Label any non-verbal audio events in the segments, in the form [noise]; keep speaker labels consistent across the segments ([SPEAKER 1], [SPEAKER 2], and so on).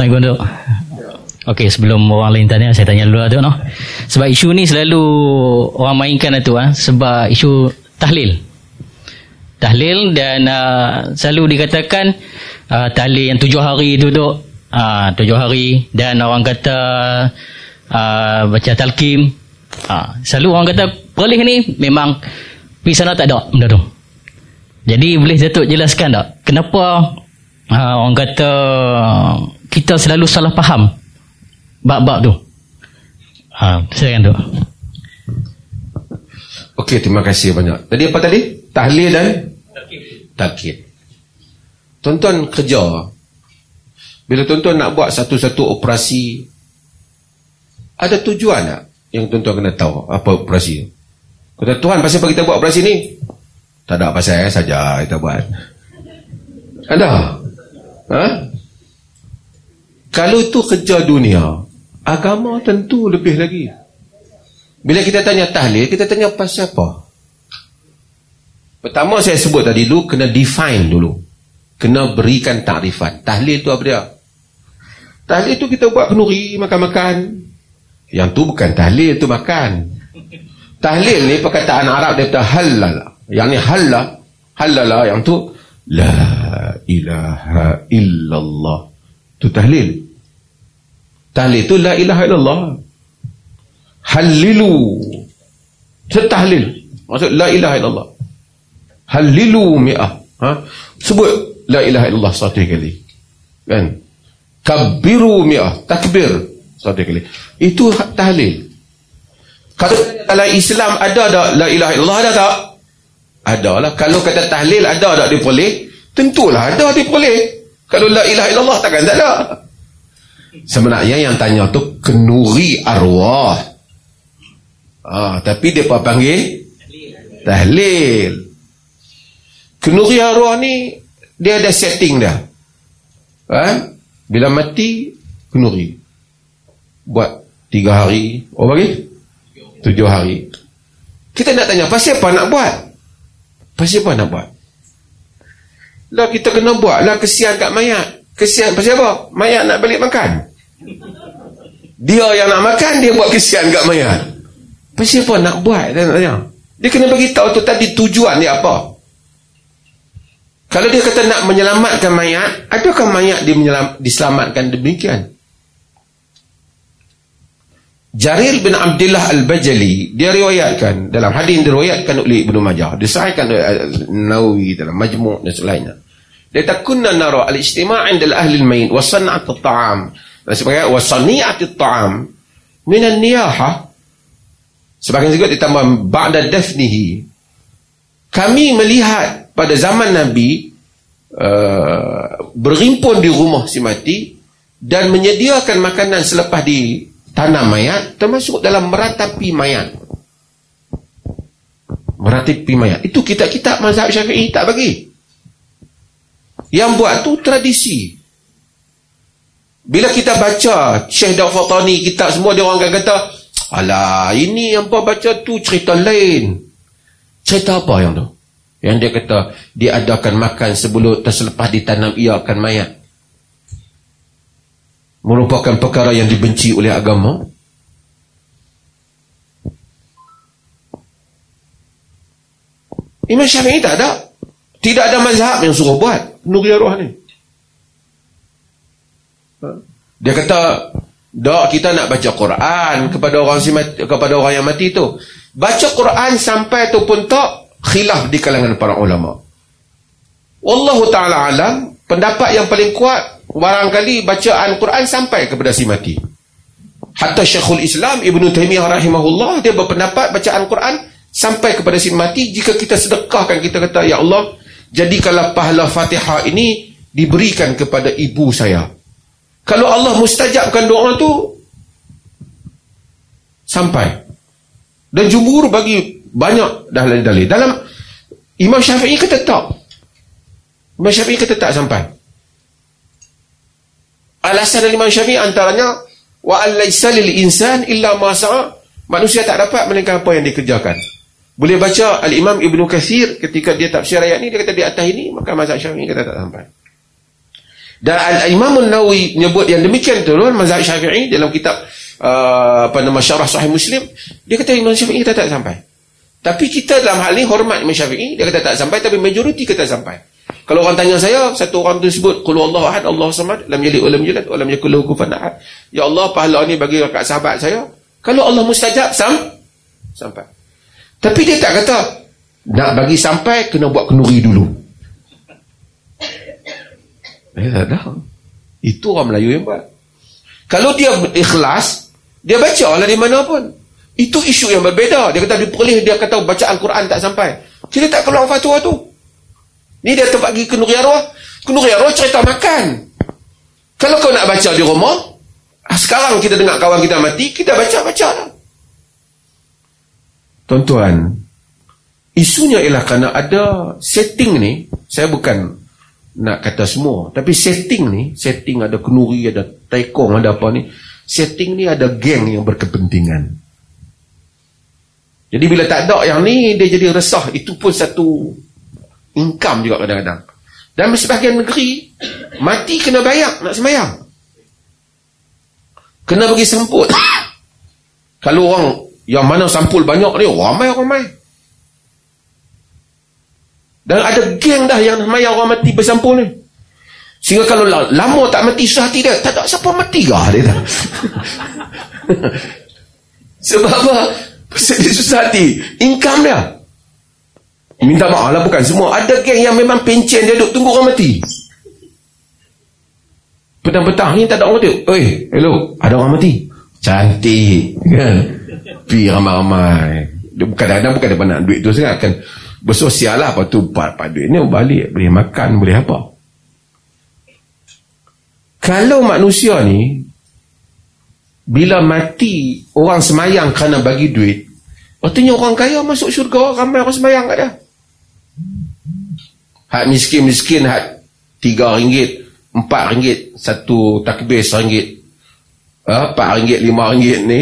[SPEAKER 1] Assalamualaikum Dok. Okey, sebelum orang lain tanya, saya tanya dulu lah Dok. No? Sebab isu ni selalu orang mainkan itu ah sebab isu tahlil. Tahlil dan uh, selalu dikatakan uh, tahlil yang tujuh hari itu Dok. Uh, tujuh hari dan orang kata uh, baca talqim. Uh, selalu orang kata perlih ni memang pergi sana tak ada benda tu. Jadi boleh Datuk jelaskan tak kenapa uh, orang kata kita selalu salah faham bab-bab tu. Ha, silakan tu.
[SPEAKER 2] Okey, terima kasih banyak. Tadi apa tadi? Tahlil dan takid. Tuan-tuan kerja. Bila tuan-tuan nak buat satu-satu operasi, ada tujuan tak yang tuan-tuan kena tahu apa operasi Kata Tuhan, pasal apa kita buat operasi ni? Tak ada pasal saja kita buat. Ada? Ha? Kalau itu kerja dunia, agama tentu lebih lagi. Bila kita tanya tahlil, kita tanya pasal apa? Pertama saya sebut tadi dulu, kena define dulu. Kena berikan takrifan. Tahlil itu apa dia? Tahlil itu kita buat kenuri, makan-makan. Yang tu bukan tahlil, itu makan. Tahlil ni perkataan Arab dia kata halal. Yang ni halal, halal yang tu La ilaha illallah. Itu tahlil. Tahlil itu la ilaha illallah. Halilu. Itu tahlil. Maksud la ilaha illallah. Halilu mi'ah. Ha? Sebut la ilaha illallah satu kali. Kan? Kabiru mi'ah. Takbir satu kali. Itu tahlil. Kalau dalam Islam ada tak la ilaha illallah ada tak? Ada lah. Kalau kata tahlil ada tak dia boleh? Tentulah ada dia boleh. Kalau la ilaha illallah takkan tak ada. Sebenarnya yang tanya tu kenuri arwah. Ah, tapi dia apa panggil? Tahlil. Kenuri arwah ni dia ada setting dah. Ha? Bila mati kenuri. Buat tiga hari. Oh bagi? Tujuh hari. Kita nak tanya, pasal apa nak buat? Pasal apa nak buat? Lah kita kena buat lah kesian kat mayat. Kesian pasal apa? Mayat nak balik makan. Dia yang nak makan, dia buat kesian kat mayat. Pasal apa nak buat? Dia, nak tanya. dia kena bagi tahu tu tadi tujuan dia apa. Kalau dia kata nak menyelamatkan mayat, adakah mayat dia menyelam, diselamatkan demikian? Jarir bin Abdullah Al-Bajali dia riwayatkan dalam hadis diriwayatkan oleh Ibnu Majah disahihkan oleh Nawawi dalam Majmu' dan selainnya dia kunna nara al-ijtima' 'inda ahli al-mayyit wa san'at at-ta'am sebagai wa sani'at at-ta'am min an-niyaha sebagian juga ditambah ba'da dafnihi kami melihat pada zaman Nabi uh, berhimpun di rumah si mati dan menyediakan makanan selepas di tanam mayat termasuk dalam meratapi mayat. Meratapi mayat. Itu kitab-kitab mazhab syafi'i tak bagi yang buat tu tradisi. Bila kita baca Syekh Daufatani kitab semua dia orang akan kata alah ini yang apa baca tu cerita lain. Cerita apa yang tu? Yang dia kata diadakan makan sebelum terselepas ditanam ia akan mayat. Merupakan perkara yang dibenci oleh agama. Imam Syafi'i tak ada. Tidak ada mazhab yang suruh buat nuri roh ni dia kata dak kita nak baca Quran kepada orang si mati, kepada orang yang mati tu. Baca Quran sampai tu pun tak khilaf di kalangan para ulama. Wallahu ta'ala alam pendapat yang paling kuat barangkali bacaan Quran sampai kepada si mati. Hatta Syekhul Islam Ibn Taymiyah rahimahullah dia berpendapat bacaan Quran sampai kepada si mati jika kita sedekahkan kita kata ya Allah jadikanlah pahala Fatihah ini diberikan kepada ibu saya. Kalau Allah mustajabkan doa tu sampai. Dan jumhur bagi banyak dalil-dalil. Dalam Imam Syafi'i kata tak. Imam Syafi'i kata tak sampai. Alasan dari Imam Syafi'i antaranya wa alaysa lil insan illa ma sa'a. Manusia tak dapat melainkan apa yang dikerjakan. Boleh baca Al-Imam Ibnu Katsir ketika dia tafsir ayat ni dia kata di atas ini maka mazhab Syafi'i kata tak sampai. Dan Imam Nawawi menyebut yang demikian tu dalam mazhab Syafi'i dalam kitab uh, apa nama Syarah Sahih Muslim, dia kata Imam Syafi'i kata tak sampai. Tapi kita dalam hal ini hormat Imam Syafi'i, dia kata tak sampai tapi majoriti kata sampai. Kalau orang tanya saya, satu orang tu sebut qul huwallahu ahad, Allahu samad, lam yalid wa lam yulad wa lam yakul lahu kufuwan ahad. Ya Allah, pahala ni bagi kat sahabat saya. Kalau Allah mustajab sam sampai. Tapi dia tak kata nak bagi sampai kena buat kenuri dulu. Eh, tak tahu. Itu orang Melayu yang buat. Kalau dia ikhlas, dia baca lah di mana pun. Itu isu yang berbeza. Dia kata diperlih, dia kata baca Al-Quran tak sampai. Kita tak keluar fatwa tu. Ni dia tempat pergi kenuri arwah. Kenuri arwah cerita makan. Kalau kau nak baca di rumah, ah, sekarang kita dengar kawan kita mati, kita baca-baca lah. Tuan-tuan, isunya ialah kerana ada setting ni, saya bukan nak kata semua. Tapi setting ni, setting ada kenuri, ada taikong, ada apa ni. Setting ni ada geng yang berkepentingan. Jadi bila tak ada yang ni, dia jadi resah. Itu pun satu income juga kadang-kadang. Dan sebahagian negeri, mati kena bayar nak semayang. Kena bagi sampul. [coughs] Kalau orang yang mana sampul banyak ni, ramai-ramai. Dan ada geng dah yang maya orang mati bersampul ni. Sehingga kalau lama tak mati susah hati dia, tak tak siapa mati kah dia tak. [laughs] Sebab apa? Dia susah hati. Income dia. Minta maaf lah bukan semua. Ada geng yang memang pencen dia duduk tunggu orang mati. Petang-petang ni tak ada orang mati. Oi, hello, ada orang mati. Cantik. Kan? Pi ramai-ramai. Kadang-kadang bukan dia nak duit tu sangat. Kan bersosial lah apa tu part-part duit ni balik boleh makan boleh apa kalau manusia ni bila mati orang semayang kerana bagi duit artinya orang kaya masuk syurga ramai orang semayang kat dia hak miskin-miskin hak tiga ringgit empat ringgit satu takbir seringgit ha, empat ringgit lima ringgit ni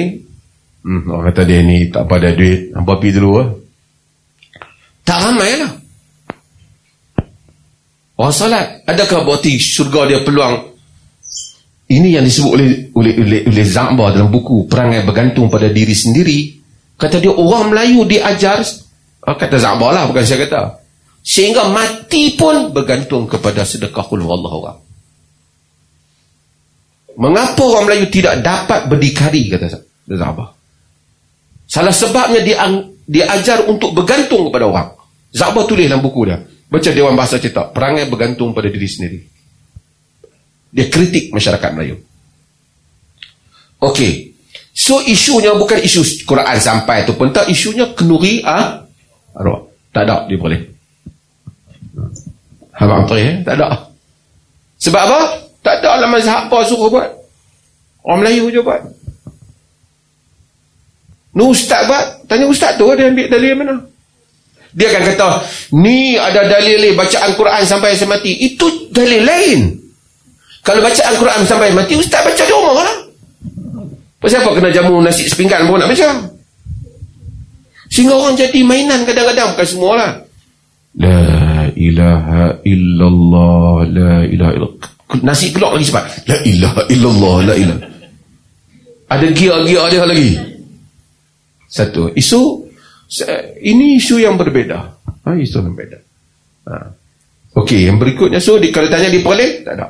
[SPEAKER 2] hmm, orang kata dia ni tak pada duit apa pergi dulu lah tak ramai lah. Orang salat. Adakah berarti syurga dia peluang ini yang disebut oleh oleh oleh, oleh Zamba dalam buku Perangai Bergantung pada Diri Sendiri. Kata dia orang Melayu diajar ah, kata Zamba lah bukan saya kata. Sehingga mati pun bergantung kepada sedekah qul Allah orang. Mengapa orang Melayu tidak dapat berdikari kata Zamba? Salah sebabnya dia diajar untuk bergantung kepada orang. Zabah tulis dalam buku dia. Baca Dewan Bahasa Cetak. Perangai bergantung pada diri sendiri. Dia kritik masyarakat Melayu. Okey. So isunya bukan isu Quran sampai tu pun tak. Isunya kenuri ah, arwah. Tak ada dia boleh. Abang Tri eh? Tak ada. Sebab apa? Tak ada lah mazhab apa suruh buat. Orang Melayu je buat. Nu ustaz buat. Tanya ustaz tu dia ambil dalil mana? Dia akan kata, ni ada dalil ni bacaan Quran sampai saya mati. Itu dalil lain. Kalau bacaan Quran sampai mati, ustaz baca di rumah lah. Pasal apa kena jamu nasi sepinggan pun nak baca? Sehingga orang jadi mainan kadang-kadang. Bukan semua lah. La ilaha illallah, la ilaha illallah. Nasi keluar lagi cepat. La ilaha illallah, la ilaha. Ada gear-gear dia lagi. Satu. Isu ini isu yang berbeza. Ha, isu yang berbeza. Ha. Okey, yang berikutnya. So, di, kalau tanya diperoleh, tak ada.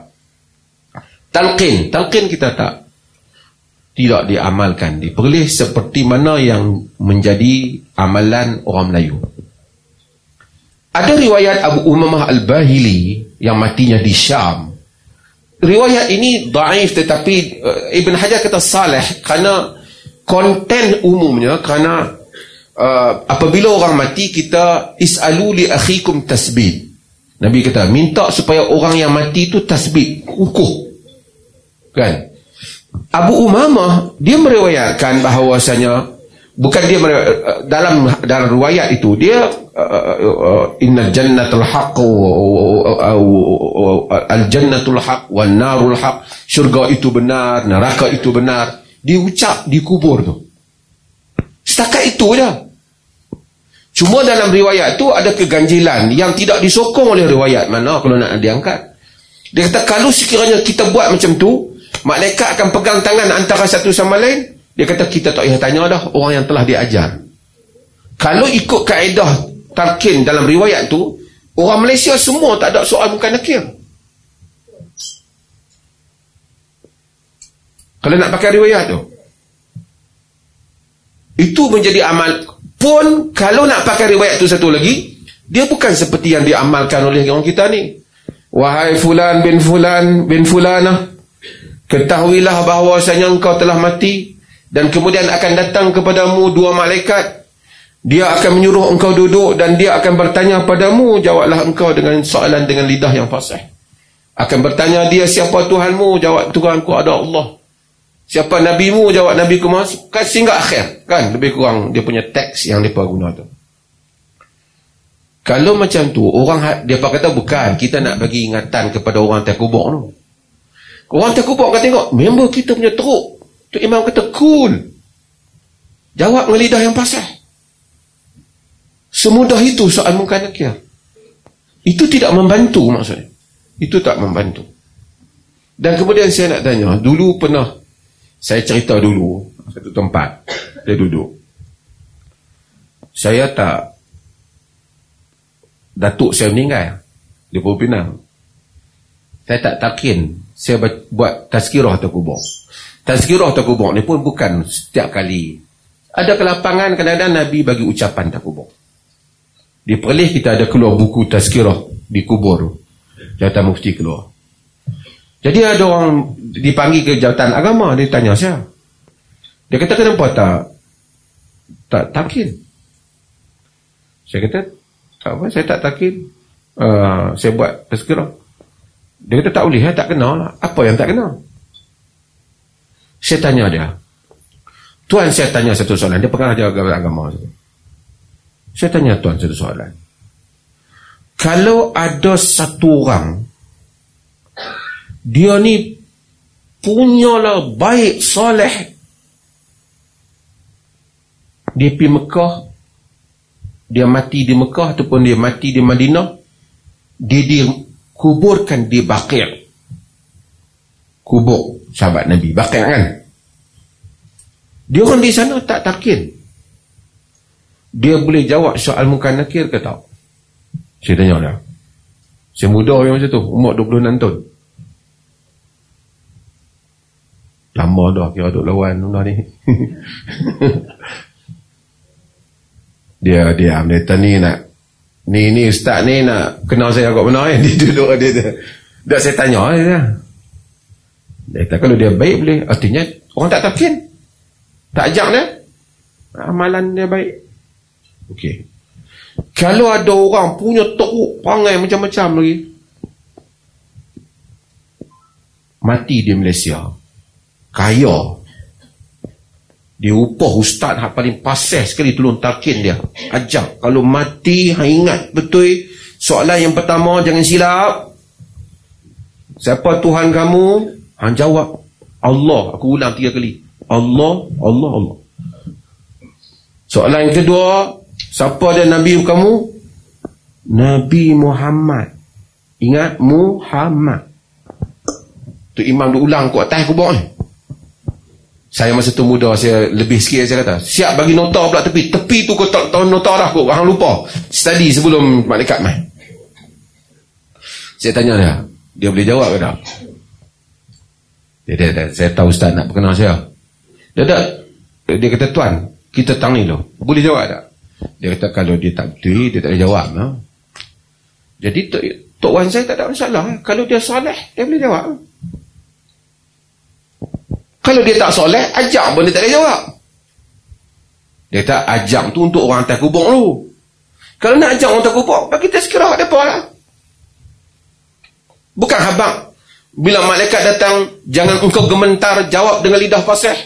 [SPEAKER 2] Talqin. Talqin kita tak. Tidak diamalkan. Diperoleh seperti mana yang menjadi amalan orang Melayu. Ada riwayat Abu Umamah Al-Bahili yang matinya di Syam. Riwayat ini daif tetapi uh, Ibn Hajar kata salih kerana konten umumnya kerana uh, apabila orang mati kita isalu li akhikum tasbih. Nabi kata minta supaya orang yang mati itu tasbih ukuh kan? Abu Umamah dia meriwayatkan bahawasanya bukan dia uh, dalam dalam riwayat itu dia uh, uh, inna jannatul haqq al jannatul haqq wan narul haqq. Syurga itu benar neraka itu benar diucap di kubur tu setakat itu je Cuma dalam riwayat tu ada keganjilan yang tidak disokong oleh riwayat mana kalau nak diangkat. Dia kata kalau sekiranya kita buat macam tu, malaikat akan pegang tangan antara satu sama lain. Dia kata kita tak payah tanya dah orang yang telah diajar. Kalau ikut kaedah talqin dalam riwayat tu, orang Malaysia semua tak ada soal bukan nakir. Kalau nak pakai riwayat tu. Itu menjadi amal. Pun kalau nak pakai riwayat tu satu lagi, dia bukan seperti yang diamalkan oleh orang kita ni. Wahai fulan bin fulan bin fulana, ketahuilah bahawasanya engkau telah mati dan kemudian akan datang kepadamu dua malaikat. Dia akan menyuruh engkau duduk dan dia akan bertanya padamu, jawablah engkau dengan soalan dengan lidah yang fasih. Akan bertanya dia siapa Tuhanmu, jawab Tuhanku ada Allah. Siapa nabimu jawab nabi ku kan sehingga akhir kan lebih kurang dia punya teks yang depa guna tu. Kalau macam tu orang ha- dia pak kata bukan kita nak bagi ingatan kepada orang terkubur tu. Orang terkubur kata tengok member kita punya teruk. Tu imam kata cool. Jawab dengan lidah yang pasal. Semudah itu soal muka nakir. Itu tidak membantu maksudnya. Itu tak membantu. Dan kemudian saya nak tanya, dulu pernah saya cerita dulu satu tempat dia duduk. Saya tak datuk saya meninggal di Pulau Pinang. Saya tak takin saya buat tazkirah terkubur. Tazkirah terkubur ni pun bukan setiap kali. Ada kelapangan kadang-kadang Nabi bagi ucapan terkubur. Di Perlis kita ada keluar buku tazkirah di kubur. Jawatan mufti keluar. Jadi ada orang dipanggil ke jawatan agama, dia tanya saya. Dia kata kenapa tak tak takin? Saya kata tak apa, saya tak takin. Uh, saya buat tazkirah. Dia kata tak boleh, saya tak kenal. Apa yang tak kenal? Saya tanya dia. Tuan saya tanya satu soalan. Dia pernah jaga agama. Saya tanya Tuan satu soalan. Kalau ada satu orang dia ni punyalah baik soleh. Dia pergi Mekah dia mati di Mekah ataupun dia mati di Madinah dia dikuburkan di Baqir. Kubur sahabat Nabi Baqir kan? Dia orang di sana tak takin. Dia boleh jawab soal muka nakir ke tak? Saya tanya dia. Saya muda yang macam tu umur 26 tahun Lama dah kira duk lawan Nuna ni. [laughs] dia dia dia ni nak ni ni ustaz ni nak kenal saya agak benar eh. [laughs] Dia duduk dia, dia. Dah saya tanya eh, dia. Dia kata kalau dia baik boleh. Artinya orang tak takin. Tak ajak dia. Amalan dia baik. Okey. Kalau ada orang punya teruk perangai macam-macam lagi. Mati di Malaysia kaya. Dia upah ustaz yang paling pasih sekali tolong talkin dia. Ajak. Kalau mati ha ingat betul. Soalan yang pertama jangan silap. Siapa Tuhan kamu? Ha jawab. Allah. Aku ulang tiga kali. Allah Allah Allah. Soalan yang kedua siapa dia Nabi kamu? Nabi Muhammad. Ingat Muhammad. Tu imam dia ulang kuat atas kubur ni saya masa tu muda saya lebih sikit saya kata siap bagi nota pula tepi. Tepi tu kau tahu nota dah kau hang lupa. Study sebelum malaikat mai. Saya tanya dia dia boleh jawab ke tak? Dia, dia, dia, saya tahu ustaz nak berkenal saya. Dia tak dia kata tuan kita tangi lo boleh jawab tak? Dia kata kalau dia tak betul dia tak boleh jawab no? jadi tok, tok wan saya tak ada masalah. Kalau dia soleh dia boleh jawab kalau dia tak soleh, ajak pun dia tak boleh jawab. Dia tak ajak tu untuk orang atas kubur tu. Kalau nak ajak orang atas kubur, bagi tazkirah ada apa lah. Bukan habang. Bila malaikat datang, jangan engkau gementar jawab dengan lidah fasih.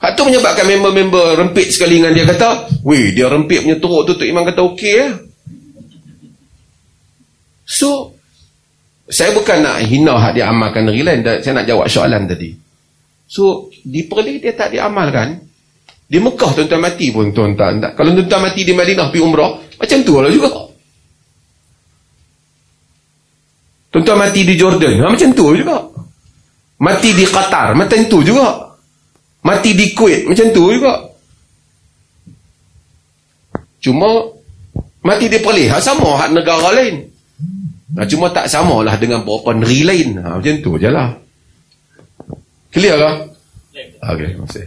[SPEAKER 2] Hak tu menyebabkan member-member rempit sekali dengan dia kata, weh dia rempit punya teruk tu, tu Imam kata okey ya. So, saya bukan nak hina hak dia amalkan negeri lain, saya nak jawab soalan tadi. So, di Perlis dia tak diamalkan. Di Mekah tuan-tuan mati pun tuan-tuan. Kalau tuan-tuan mati di Madinah pergi umrah, macam tu lah juga. Tuan-tuan mati di Jordan. Ha, macam tu juga. Mati di Qatar. Macam tu juga. Mati di Kuwait. Macam tu juga. Cuma mati di Perlis. Ha, sama hak negara lain. Ha, cuma tak sama lah dengan beberapa negeri lain. Ha, macam tu je lah. Clear lah? Okey, terima kasih.